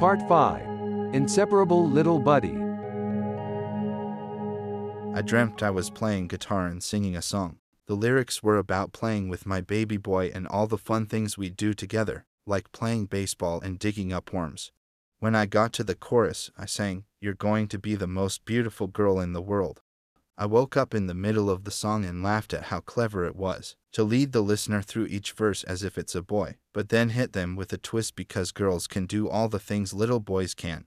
Part 5 Inseparable Little Buddy. I dreamt I was playing guitar and singing a song. The lyrics were about playing with my baby boy and all the fun things we'd do together, like playing baseball and digging up worms. When I got to the chorus, I sang, You're going to be the most beautiful girl in the world. I woke up in the middle of the song and laughed at how clever it was to lead the listener through each verse as if it's a boy, but then hit them with a twist because girls can do all the things little boys can.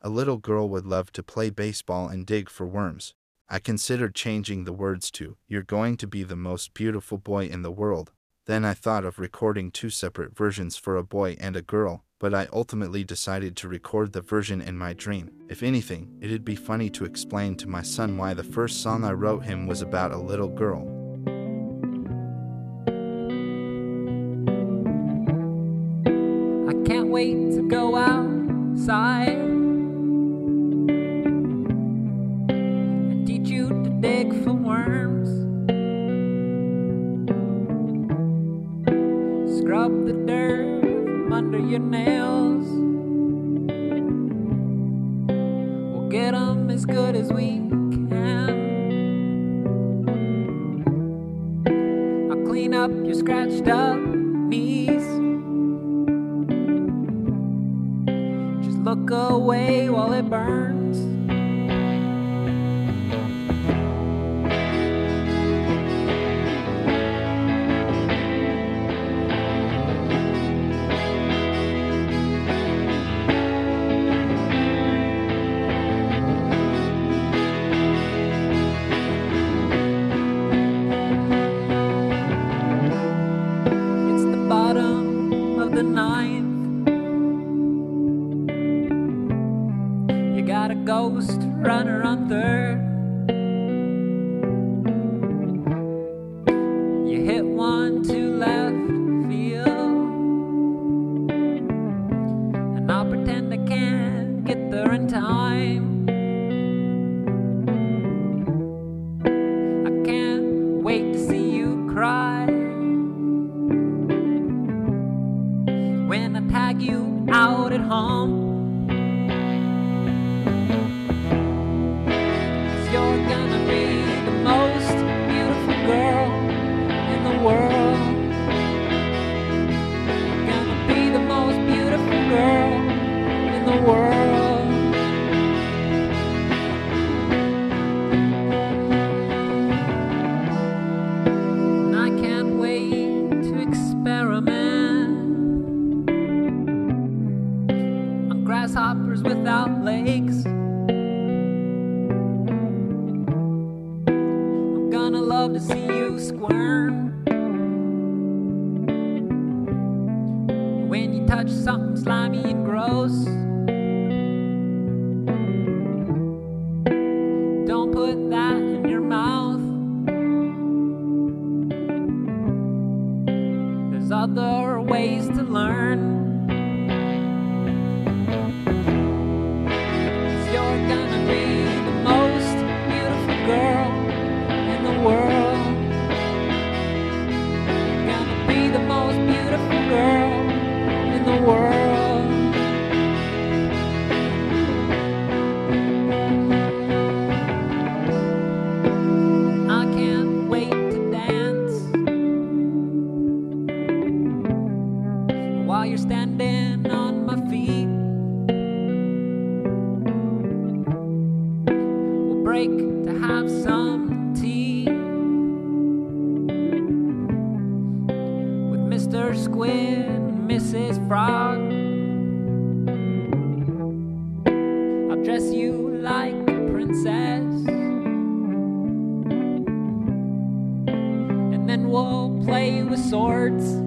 A little girl would love to play baseball and dig for worms. I considered changing the words to, You're going to be the most beautiful boy in the world. Then I thought of recording two separate versions for a boy and a girl, but I ultimately decided to record the version in my dream. If anything, it'd be funny to explain to my son why the first song I wrote him was about a little girl. Outside and teach you to dig for worms. Scrub the dirt from under your nails. We'll get 'em as good as we you out at home. you you're put that Mr. Squid Mrs. Frog. I'll dress you like a princess. And then we'll play with swords.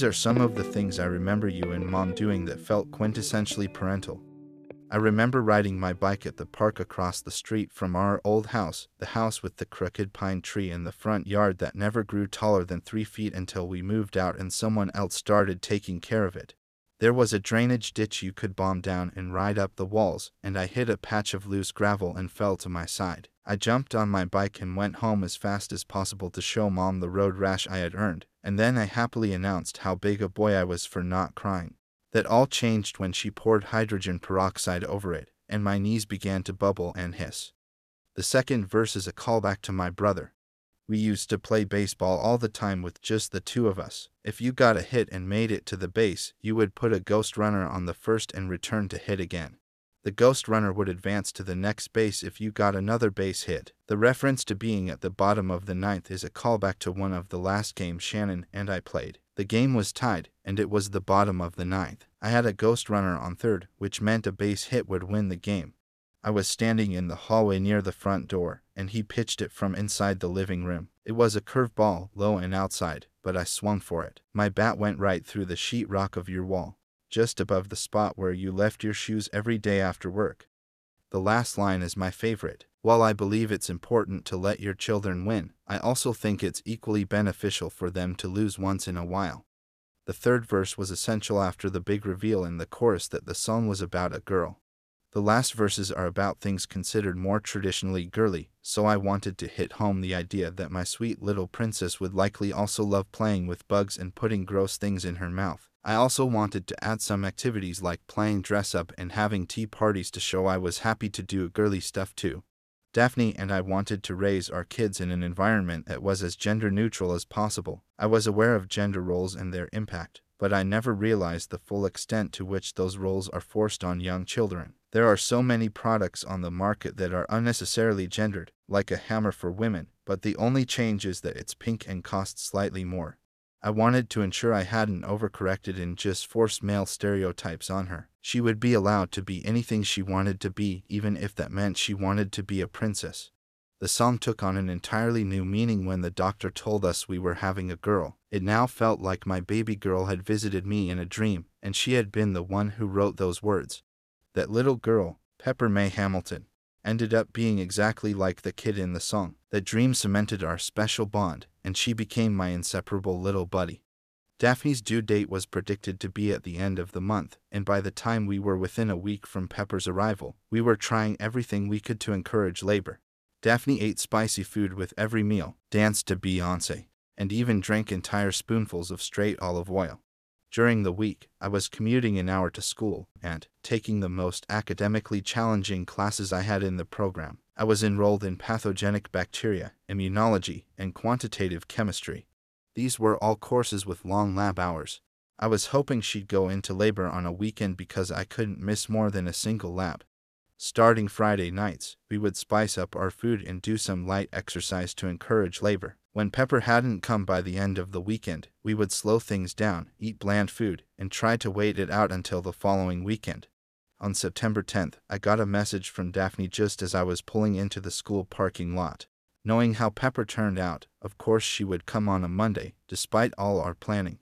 These are some of the things I remember you and mom doing that felt quintessentially parental. I remember riding my bike at the park across the street from our old house, the house with the crooked pine tree in the front yard that never grew taller than three feet until we moved out and someone else started taking care of it. There was a drainage ditch you could bomb down and ride up the walls, and I hit a patch of loose gravel and fell to my side. I jumped on my bike and went home as fast as possible to show mom the road rash I had earned, and then I happily announced how big a boy I was for not crying. That all changed when she poured hydrogen peroxide over it, and my knees began to bubble and hiss. The second verse is a callback to my brother. We used to play baseball all the time with just the two of us. If you got a hit and made it to the base, you would put a ghost runner on the first and return to hit again. The ghost runner would advance to the next base if you got another base hit. The reference to being at the bottom of the ninth is a callback to one of the last games Shannon and I played. The game was tied, and it was the bottom of the ninth. I had a ghost runner on third, which meant a base hit would win the game. I was standing in the hallway near the front door, and he pitched it from inside the living room. It was a curved ball, low and outside, but I swung for it. My bat went right through the sheetrock of your wall just above the spot where you left your shoes every day after work. The last line is my favorite. While I believe it's important to let your children win, I also think it's equally beneficial for them to lose once in a while. The third verse was essential after the big reveal in the chorus that the song was about a girl. The last verses are about things considered more traditionally girly, so I wanted to hit home the idea that my sweet little princess would likely also love playing with bugs and putting gross things in her mouth. I also wanted to add some activities like playing dress up and having tea parties to show I was happy to do girly stuff too. Daphne and I wanted to raise our kids in an environment that was as gender neutral as possible. I was aware of gender roles and their impact, but I never realized the full extent to which those roles are forced on young children. There are so many products on the market that are unnecessarily gendered, like a hammer for women, but the only change is that it's pink and costs slightly more. I wanted to ensure I hadn't overcorrected and just forced male stereotypes on her. She would be allowed to be anything she wanted to be, even if that meant she wanted to be a princess. The song took on an entirely new meaning when the doctor told us we were having a girl. It now felt like my baby girl had visited me in a dream, and she had been the one who wrote those words. That little girl, Pepper May Hamilton, ended up being exactly like the kid in the song. That dream cemented our special bond, and she became my inseparable little buddy. Daphne's due date was predicted to be at the end of the month, and by the time we were within a week from Pepper's arrival, we were trying everything we could to encourage labor. Daphne ate spicy food with every meal, danced to Beyonce, and even drank entire spoonfuls of straight olive oil. During the week, I was commuting an hour to school and taking the most academically challenging classes I had in the program. I was enrolled in pathogenic bacteria, immunology, and quantitative chemistry. These were all courses with long lab hours. I was hoping she'd go into labor on a weekend because I couldn't miss more than a single lab. Starting Friday nights, we would spice up our food and do some light exercise to encourage labor. When Pepper hadn't come by the end of the weekend, we would slow things down, eat bland food, and try to wait it out until the following weekend. On September 10th, I got a message from Daphne just as I was pulling into the school parking lot. Knowing how Pepper turned out, of course she would come on a Monday, despite all our planning.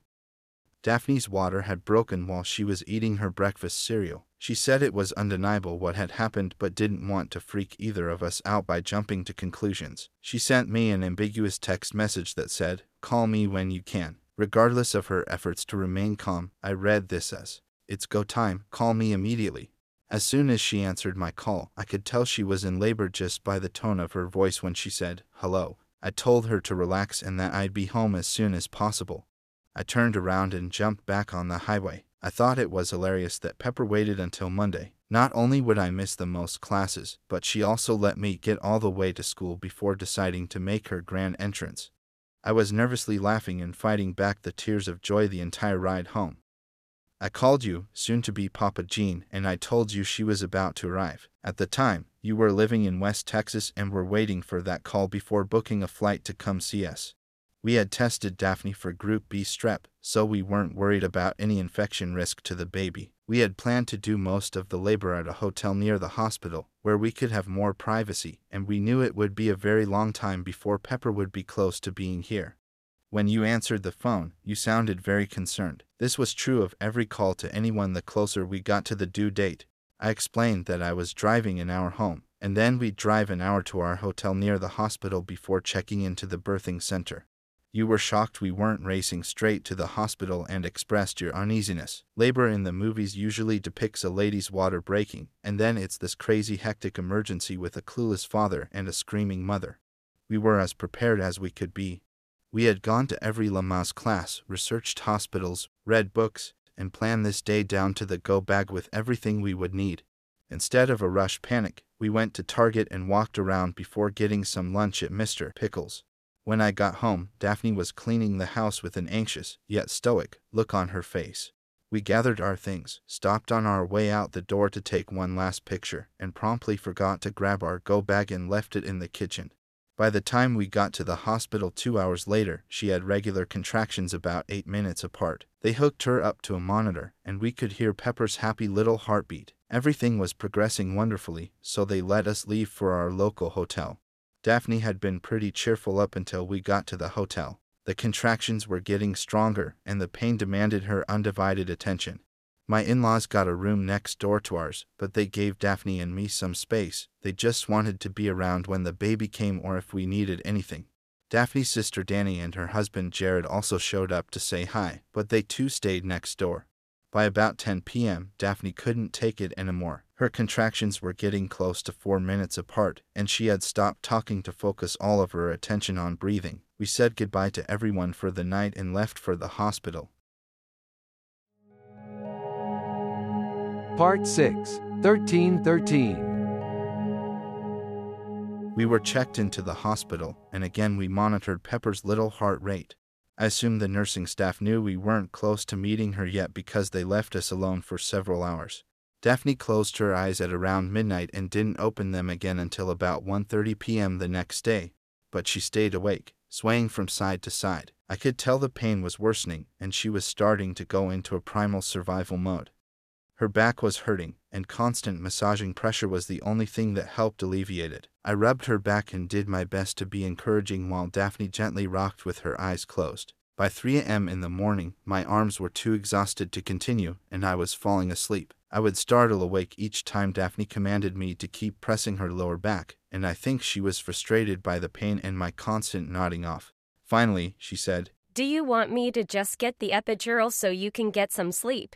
Daphne's water had broken while she was eating her breakfast cereal. She said it was undeniable what had happened but didn't want to freak either of us out by jumping to conclusions. She sent me an ambiguous text message that said, Call me when you can. Regardless of her efforts to remain calm, I read this as, it's go time, call me immediately. As soon as she answered my call, I could tell she was in labor just by the tone of her voice when she said, hello. I told her to relax and that I'd be home as soon as possible. I turned around and jumped back on the highway. I thought it was hilarious that Pepper waited until Monday. Not only would I miss the most classes, but she also let me get all the way to school before deciding to make her grand entrance. I was nervously laughing and fighting back the tears of joy the entire ride home. I called you, soon to be Papa Jean, and I told you she was about to arrive. At the time, you were living in West Texas and were waiting for that call before booking a flight to come see us. We had tested Daphne for Group B strep, so we weren't worried about any infection risk to the baby. We had planned to do most of the labor at a hotel near the hospital, where we could have more privacy, and we knew it would be a very long time before Pepper would be close to being here. When you answered the phone, you sounded very concerned. This was true of every call to anyone the closer we got to the due date. I explained that I was driving an hour home, and then we'd drive an hour to our hotel near the hospital before checking into the birthing center. You were shocked we weren't racing straight to the hospital and expressed your uneasiness. Labor in the movies usually depicts a lady's water breaking, and then it's this crazy hectic emergency with a clueless father and a screaming mother. We were as prepared as we could be. We had gone to every Lamaze class, researched hospitals, read books, and planned this day down to the go bag with everything we would need. Instead of a rush panic, we went to Target and walked around before getting some lunch at Mr. Pickles. When I got home, Daphne was cleaning the house with an anxious, yet stoic, look on her face. We gathered our things, stopped on our way out the door to take one last picture, and promptly forgot to grab our go bag and left it in the kitchen. By the time we got to the hospital two hours later, she had regular contractions about eight minutes apart. They hooked her up to a monitor, and we could hear Pepper's happy little heartbeat. Everything was progressing wonderfully, so they let us leave for our local hotel. Daphne had been pretty cheerful up until we got to the hotel. The contractions were getting stronger, and the pain demanded her undivided attention. My in laws got a room next door to ours, but they gave Daphne and me some space. They just wanted to be around when the baby came or if we needed anything. Daphne's sister Danny and her husband Jared also showed up to say hi, but they too stayed next door. By about 10 p.m., Daphne couldn't take it anymore. Her contractions were getting close to four minutes apart, and she had stopped talking to focus all of her attention on breathing. We said goodbye to everyone for the night and left for the hospital. Part 6 1313 We were checked into the hospital, and again we monitored Pepper's little heart rate. I assume the nursing staff knew we weren't close to meeting her yet because they left us alone for several hours. Daphne closed her eyes at around midnight and didn't open them again until about 1:30 p.m. the next day, but she stayed awake, swaying from side to side. I could tell the pain was worsening and she was starting to go into a primal survival mode. Her back was hurting, and constant massaging pressure was the only thing that helped alleviate it. I rubbed her back and did my best to be encouraging while Daphne gently rocked with her eyes closed. By 3 a.m. in the morning, my arms were too exhausted to continue, and I was falling asleep. I would startle awake each time Daphne commanded me to keep pressing her lower back, and I think she was frustrated by the pain and my constant nodding off. Finally, she said, Do you want me to just get the epidural so you can get some sleep?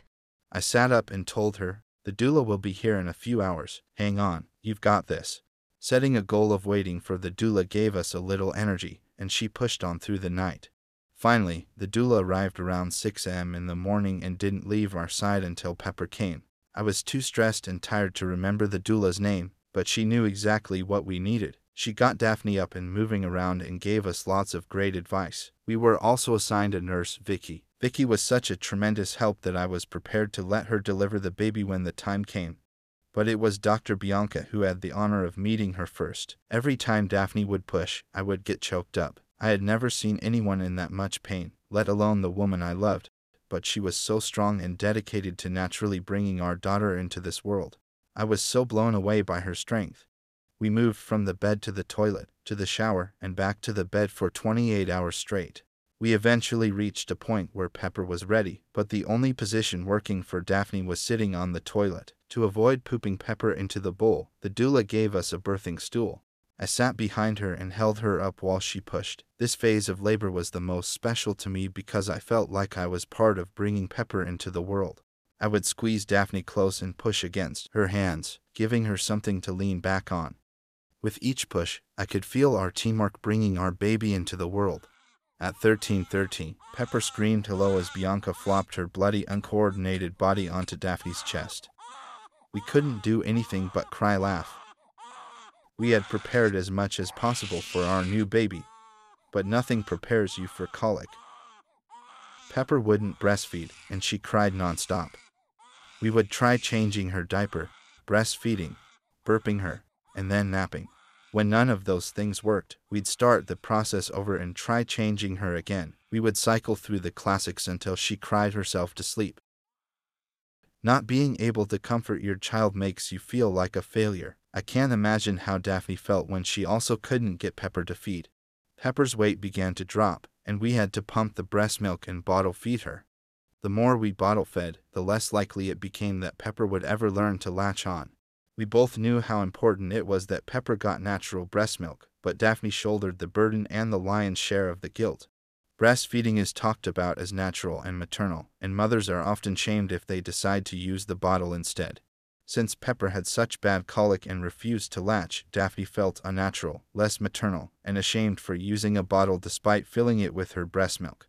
I sat up and told her, The doula will be here in a few hours. Hang on, you've got this. Setting a goal of waiting for the doula gave us a little energy, and she pushed on through the night. Finally, the doula arrived around 6 a.m. in the morning and didn't leave our side until Pepper came. I was too stressed and tired to remember the doula's name, but she knew exactly what we needed. She got Daphne up and moving around and gave us lots of great advice. We were also assigned a nurse, Vicky. Vicky was such a tremendous help that I was prepared to let her deliver the baby when the time came. But it was Dr. Bianca who had the honor of meeting her first. Every time Daphne would push, I would get choked up. I had never seen anyone in that much pain, let alone the woman I loved, but she was so strong and dedicated to naturally bringing our daughter into this world. I was so blown away by her strength. We moved from the bed to the toilet, to the shower, and back to the bed for 28 hours straight. We eventually reached a point where Pepper was ready, but the only position working for Daphne was sitting on the toilet. To avoid pooping Pepper into the bowl, the doula gave us a birthing stool. I sat behind her and held her up while she pushed. This phase of labor was the most special to me because I felt like I was part of bringing Pepper into the world. I would squeeze Daphne close and push against her hands, giving her something to lean back on. With each push, I could feel our teamwork bringing our baby into the world. At 13.30, Pepper screamed hello as Bianca flopped her bloody, uncoordinated body onto Daphne's chest. We couldn't do anything but cry laugh. We had prepared as much as possible for our new baby, but nothing prepares you for colic. Pepper wouldn't breastfeed, and she cried nonstop. We would try changing her diaper, breastfeeding, burping her, and then napping. When none of those things worked, we'd start the process over and try changing her again. We would cycle through the classics until she cried herself to sleep. Not being able to comfort your child makes you feel like a failure. I can't imagine how Daphne felt when she also couldn't get Pepper to feed. Pepper's weight began to drop, and we had to pump the breast milk and bottle feed her. The more we bottle fed, the less likely it became that Pepper would ever learn to latch on. We both knew how important it was that Pepper got natural breast milk, but Daphne shouldered the burden and the lion's share of the guilt. Breastfeeding is talked about as natural and maternal, and mothers are often shamed if they decide to use the bottle instead. Since Pepper had such bad colic and refused to latch, Daphne felt unnatural, less maternal, and ashamed for using a bottle despite filling it with her breast milk.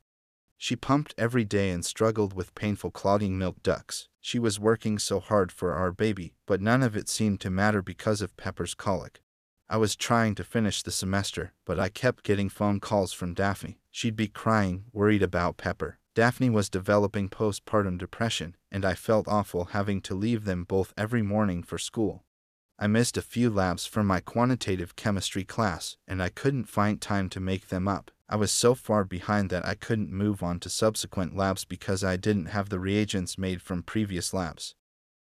She pumped every day and struggled with painful clogging milk ducts. She was working so hard for our baby, but none of it seemed to matter because of Pepper's colic. I was trying to finish the semester, but I kept getting phone calls from Daphne. She'd be crying, worried about Pepper. Daphne was developing postpartum depression, and I felt awful having to leave them both every morning for school. I missed a few labs from my quantitative chemistry class, and I couldn't find time to make them up. I was so far behind that I couldn't move on to subsequent labs because I didn't have the reagents made from previous labs.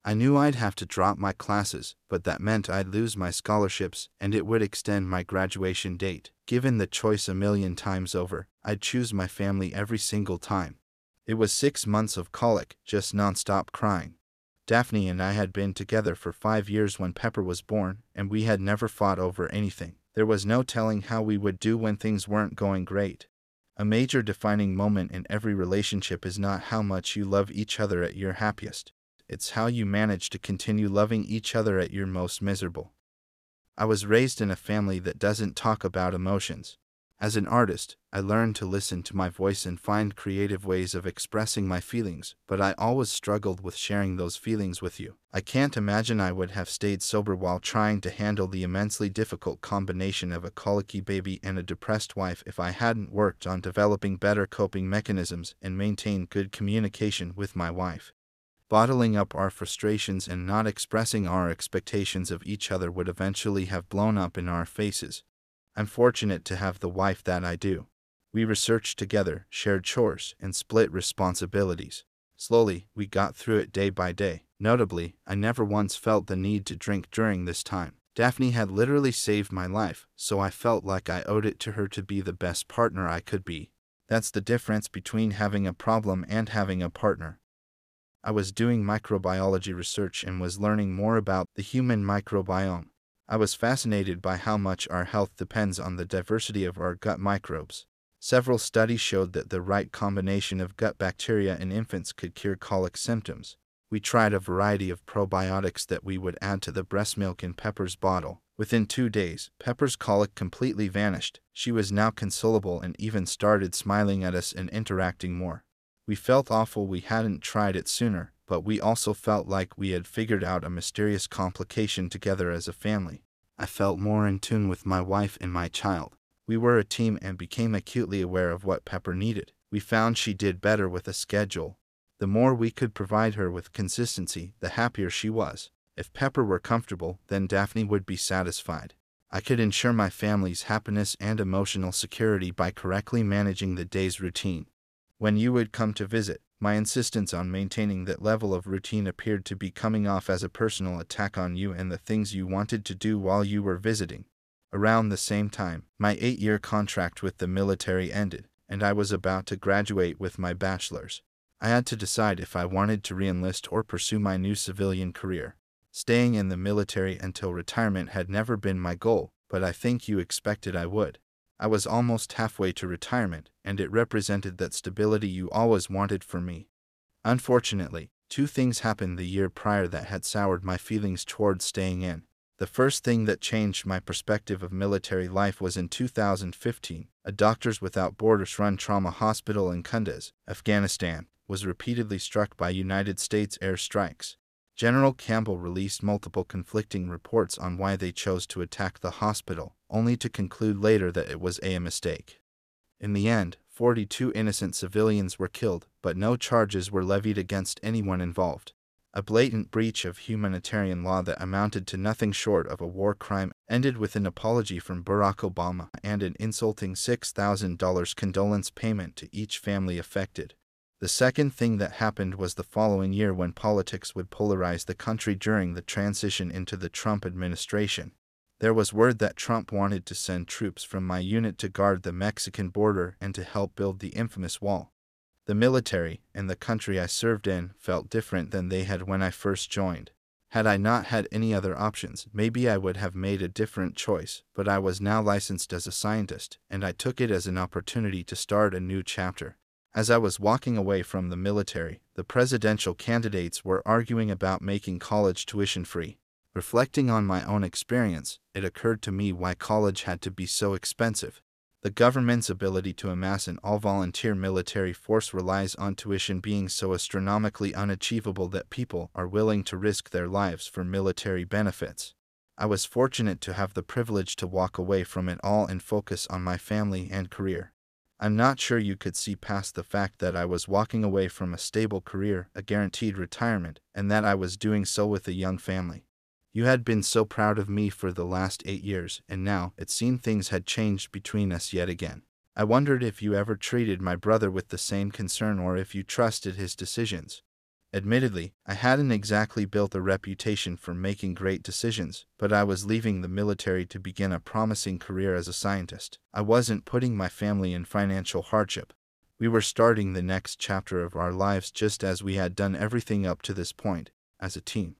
I knew I'd have to drop my classes, but that meant I'd lose my scholarships and it would extend my graduation date. Given the choice a million times over, I'd choose my family every single time. It was six months of colic, just nonstop crying. Daphne and I had been together for five years when Pepper was born, and we had never fought over anything. There was no telling how we would do when things weren't going great. A major defining moment in every relationship is not how much you love each other at your happiest, it's how you manage to continue loving each other at your most miserable. I was raised in a family that doesn't talk about emotions. As an artist, I learned to listen to my voice and find creative ways of expressing my feelings, but I always struggled with sharing those feelings with you. I can't imagine I would have stayed sober while trying to handle the immensely difficult combination of a colicky baby and a depressed wife if I hadn't worked on developing better coping mechanisms and maintained good communication with my wife. Bottling up our frustrations and not expressing our expectations of each other would eventually have blown up in our faces. I'm fortunate to have the wife that I do. We researched together, shared chores, and split responsibilities. Slowly, we got through it day by day. Notably, I never once felt the need to drink during this time. Daphne had literally saved my life, so I felt like I owed it to her to be the best partner I could be. That's the difference between having a problem and having a partner. I was doing microbiology research and was learning more about the human microbiome. I was fascinated by how much our health depends on the diversity of our gut microbes. Several studies showed that the right combination of gut bacteria in infants could cure colic symptoms. We tried a variety of probiotics that we would add to the breast milk in Pepper's bottle. Within two days, Pepper's colic completely vanished. She was now consolable and even started smiling at us and interacting more. We felt awful we hadn't tried it sooner, but we also felt like we had figured out a mysterious complication together as a family. I felt more in tune with my wife and my child. We were a team and became acutely aware of what Pepper needed. We found she did better with a schedule. The more we could provide her with consistency, the happier she was. If Pepper were comfortable, then Daphne would be satisfied. I could ensure my family's happiness and emotional security by correctly managing the day's routine. When you would come to visit, my insistence on maintaining that level of routine appeared to be coming off as a personal attack on you and the things you wanted to do while you were visiting. Around the same time, my eight year contract with the military ended, and I was about to graduate with my bachelor's. I had to decide if I wanted to reenlist or pursue my new civilian career. Staying in the military until retirement had never been my goal, but I think you expected I would. I was almost halfway to retirement, and it represented that stability you always wanted for me. Unfortunately, two things happened the year prior that had soured my feelings towards staying in. The first thing that changed my perspective of military life was in 2015. A Doctors Without Borders run trauma hospital in Kunduz, Afghanistan, was repeatedly struck by United States air strikes. General Campbell released multiple conflicting reports on why they chose to attack the hospital, only to conclude later that it was a mistake. In the end, 42 innocent civilians were killed, but no charges were levied against anyone involved. A blatant breach of humanitarian law that amounted to nothing short of a war crime ended with an apology from Barack Obama and an insulting $6,000 condolence payment to each family affected. The second thing that happened was the following year when politics would polarize the country during the transition into the Trump administration. There was word that Trump wanted to send troops from my unit to guard the Mexican border and to help build the infamous wall. The military, and the country I served in, felt different than they had when I first joined. Had I not had any other options, maybe I would have made a different choice, but I was now licensed as a scientist, and I took it as an opportunity to start a new chapter. As I was walking away from the military, the presidential candidates were arguing about making college tuition free. Reflecting on my own experience, it occurred to me why college had to be so expensive. The government's ability to amass an all volunteer military force relies on tuition being so astronomically unachievable that people are willing to risk their lives for military benefits. I was fortunate to have the privilege to walk away from it all and focus on my family and career. I'm not sure you could see past the fact that I was walking away from a stable career, a guaranteed retirement, and that I was doing so with a young family. You had been so proud of me for the last eight years, and now it seemed things had changed between us yet again. I wondered if you ever treated my brother with the same concern or if you trusted his decisions. Admittedly, I hadn't exactly built a reputation for making great decisions, but I was leaving the military to begin a promising career as a scientist. I wasn't putting my family in financial hardship. We were starting the next chapter of our lives just as we had done everything up to this point, as a team.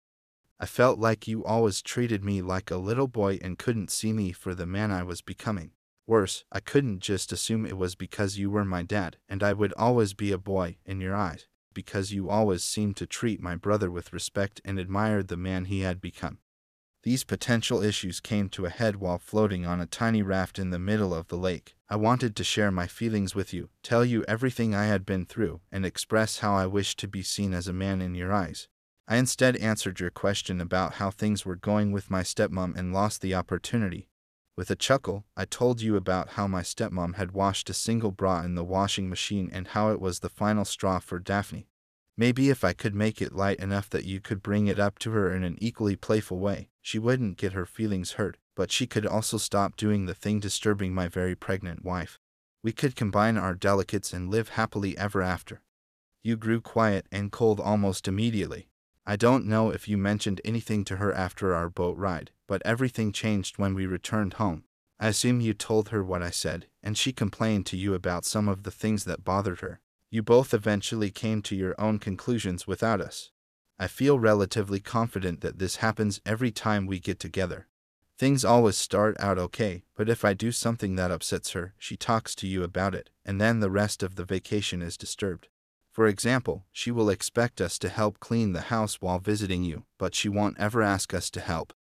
I felt like you always treated me like a little boy and couldn't see me for the man I was becoming. Worse, I couldn't just assume it was because you were my dad, and I would always be a boy in your eyes, because you always seemed to treat my brother with respect and admired the man he had become. These potential issues came to a head while floating on a tiny raft in the middle of the lake. I wanted to share my feelings with you, tell you everything I had been through, and express how I wished to be seen as a man in your eyes. I instead answered your question about how things were going with my stepmom and lost the opportunity. With a chuckle, I told you about how my stepmom had washed a single bra in the washing machine and how it was the final straw for Daphne. Maybe if I could make it light enough that you could bring it up to her in an equally playful way, she wouldn't get her feelings hurt, but she could also stop doing the thing disturbing my very pregnant wife. We could combine our delicates and live happily ever after. You grew quiet and cold almost immediately. I don't know if you mentioned anything to her after our boat ride, but everything changed when we returned home. I assume you told her what I said, and she complained to you about some of the things that bothered her. You both eventually came to your own conclusions without us. I feel relatively confident that this happens every time we get together. Things always start out okay, but if I do something that upsets her, she talks to you about it, and then the rest of the vacation is disturbed. For example, she will expect us to help clean the house while visiting you, but she won't ever ask us to help.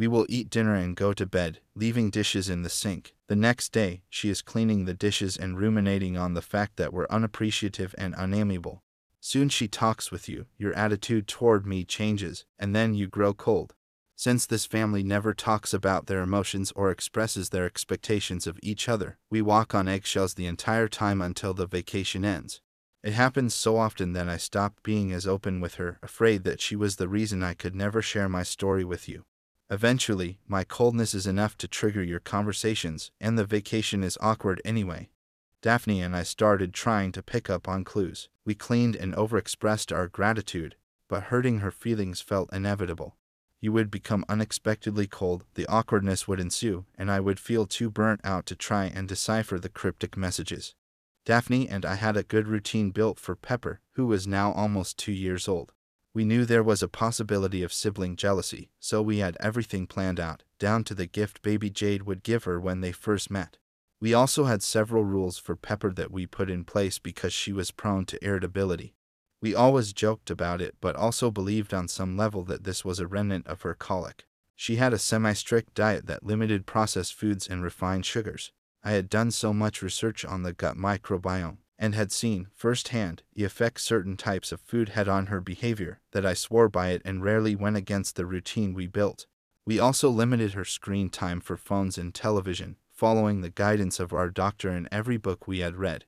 We will eat dinner and go to bed, leaving dishes in the sink. The next day, she is cleaning the dishes and ruminating on the fact that we're unappreciative and unamiable. Soon she talks with you, your attitude toward me changes, and then you grow cold. Since this family never talks about their emotions or expresses their expectations of each other, we walk on eggshells the entire time until the vacation ends. It happens so often that I stopped being as open with her, afraid that she was the reason I could never share my story with you. Eventually, my coldness is enough to trigger your conversations, and the vacation is awkward anyway. Daphne and I started trying to pick up on clues. We cleaned and overexpressed our gratitude, but hurting her feelings felt inevitable. You would become unexpectedly cold, the awkwardness would ensue, and I would feel too burnt out to try and decipher the cryptic messages. Daphne and I had a good routine built for Pepper, who was now almost two years old. We knew there was a possibility of sibling jealousy, so we had everything planned out, down to the gift baby Jade would give her when they first met. We also had several rules for Pepper that we put in place because she was prone to irritability. We always joked about it, but also believed on some level that this was a remnant of her colic. She had a semi strict diet that limited processed foods and refined sugars. I had done so much research on the gut microbiome and had seen firsthand the effects certain types of food had on her behavior that I swore by it and rarely went against the routine we built. We also limited her screen time for phones and television, following the guidance of our doctor in every book we had read.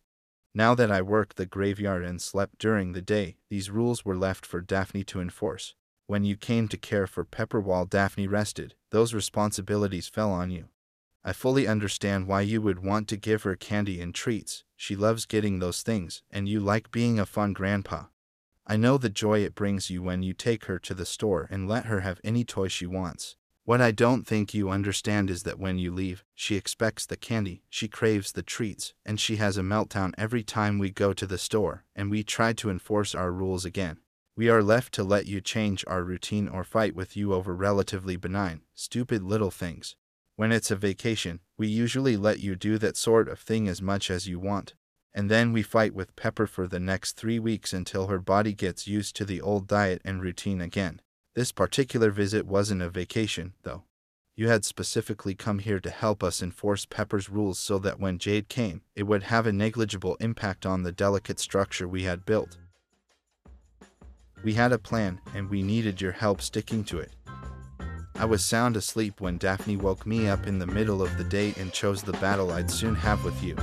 Now that I worked the graveyard and slept during the day, these rules were left for Daphne to enforce. When you came to care for Pepper while Daphne rested, those responsibilities fell on you. I fully understand why you would want to give her candy and treats. She loves getting those things, and you like being a fun grandpa. I know the joy it brings you when you take her to the store and let her have any toy she wants. What I don't think you understand is that when you leave, she expects the candy, she craves the treats, and she has a meltdown every time we go to the store and we try to enforce our rules again. We are left to let you change our routine or fight with you over relatively benign, stupid little things. When it's a vacation, we usually let you do that sort of thing as much as you want. And then we fight with Pepper for the next three weeks until her body gets used to the old diet and routine again. This particular visit wasn't a vacation, though. You had specifically come here to help us enforce Pepper's rules so that when Jade came, it would have a negligible impact on the delicate structure we had built. We had a plan, and we needed your help sticking to it. I was sound asleep when Daphne woke me up in the middle of the day and chose the battle I'd soon have with you.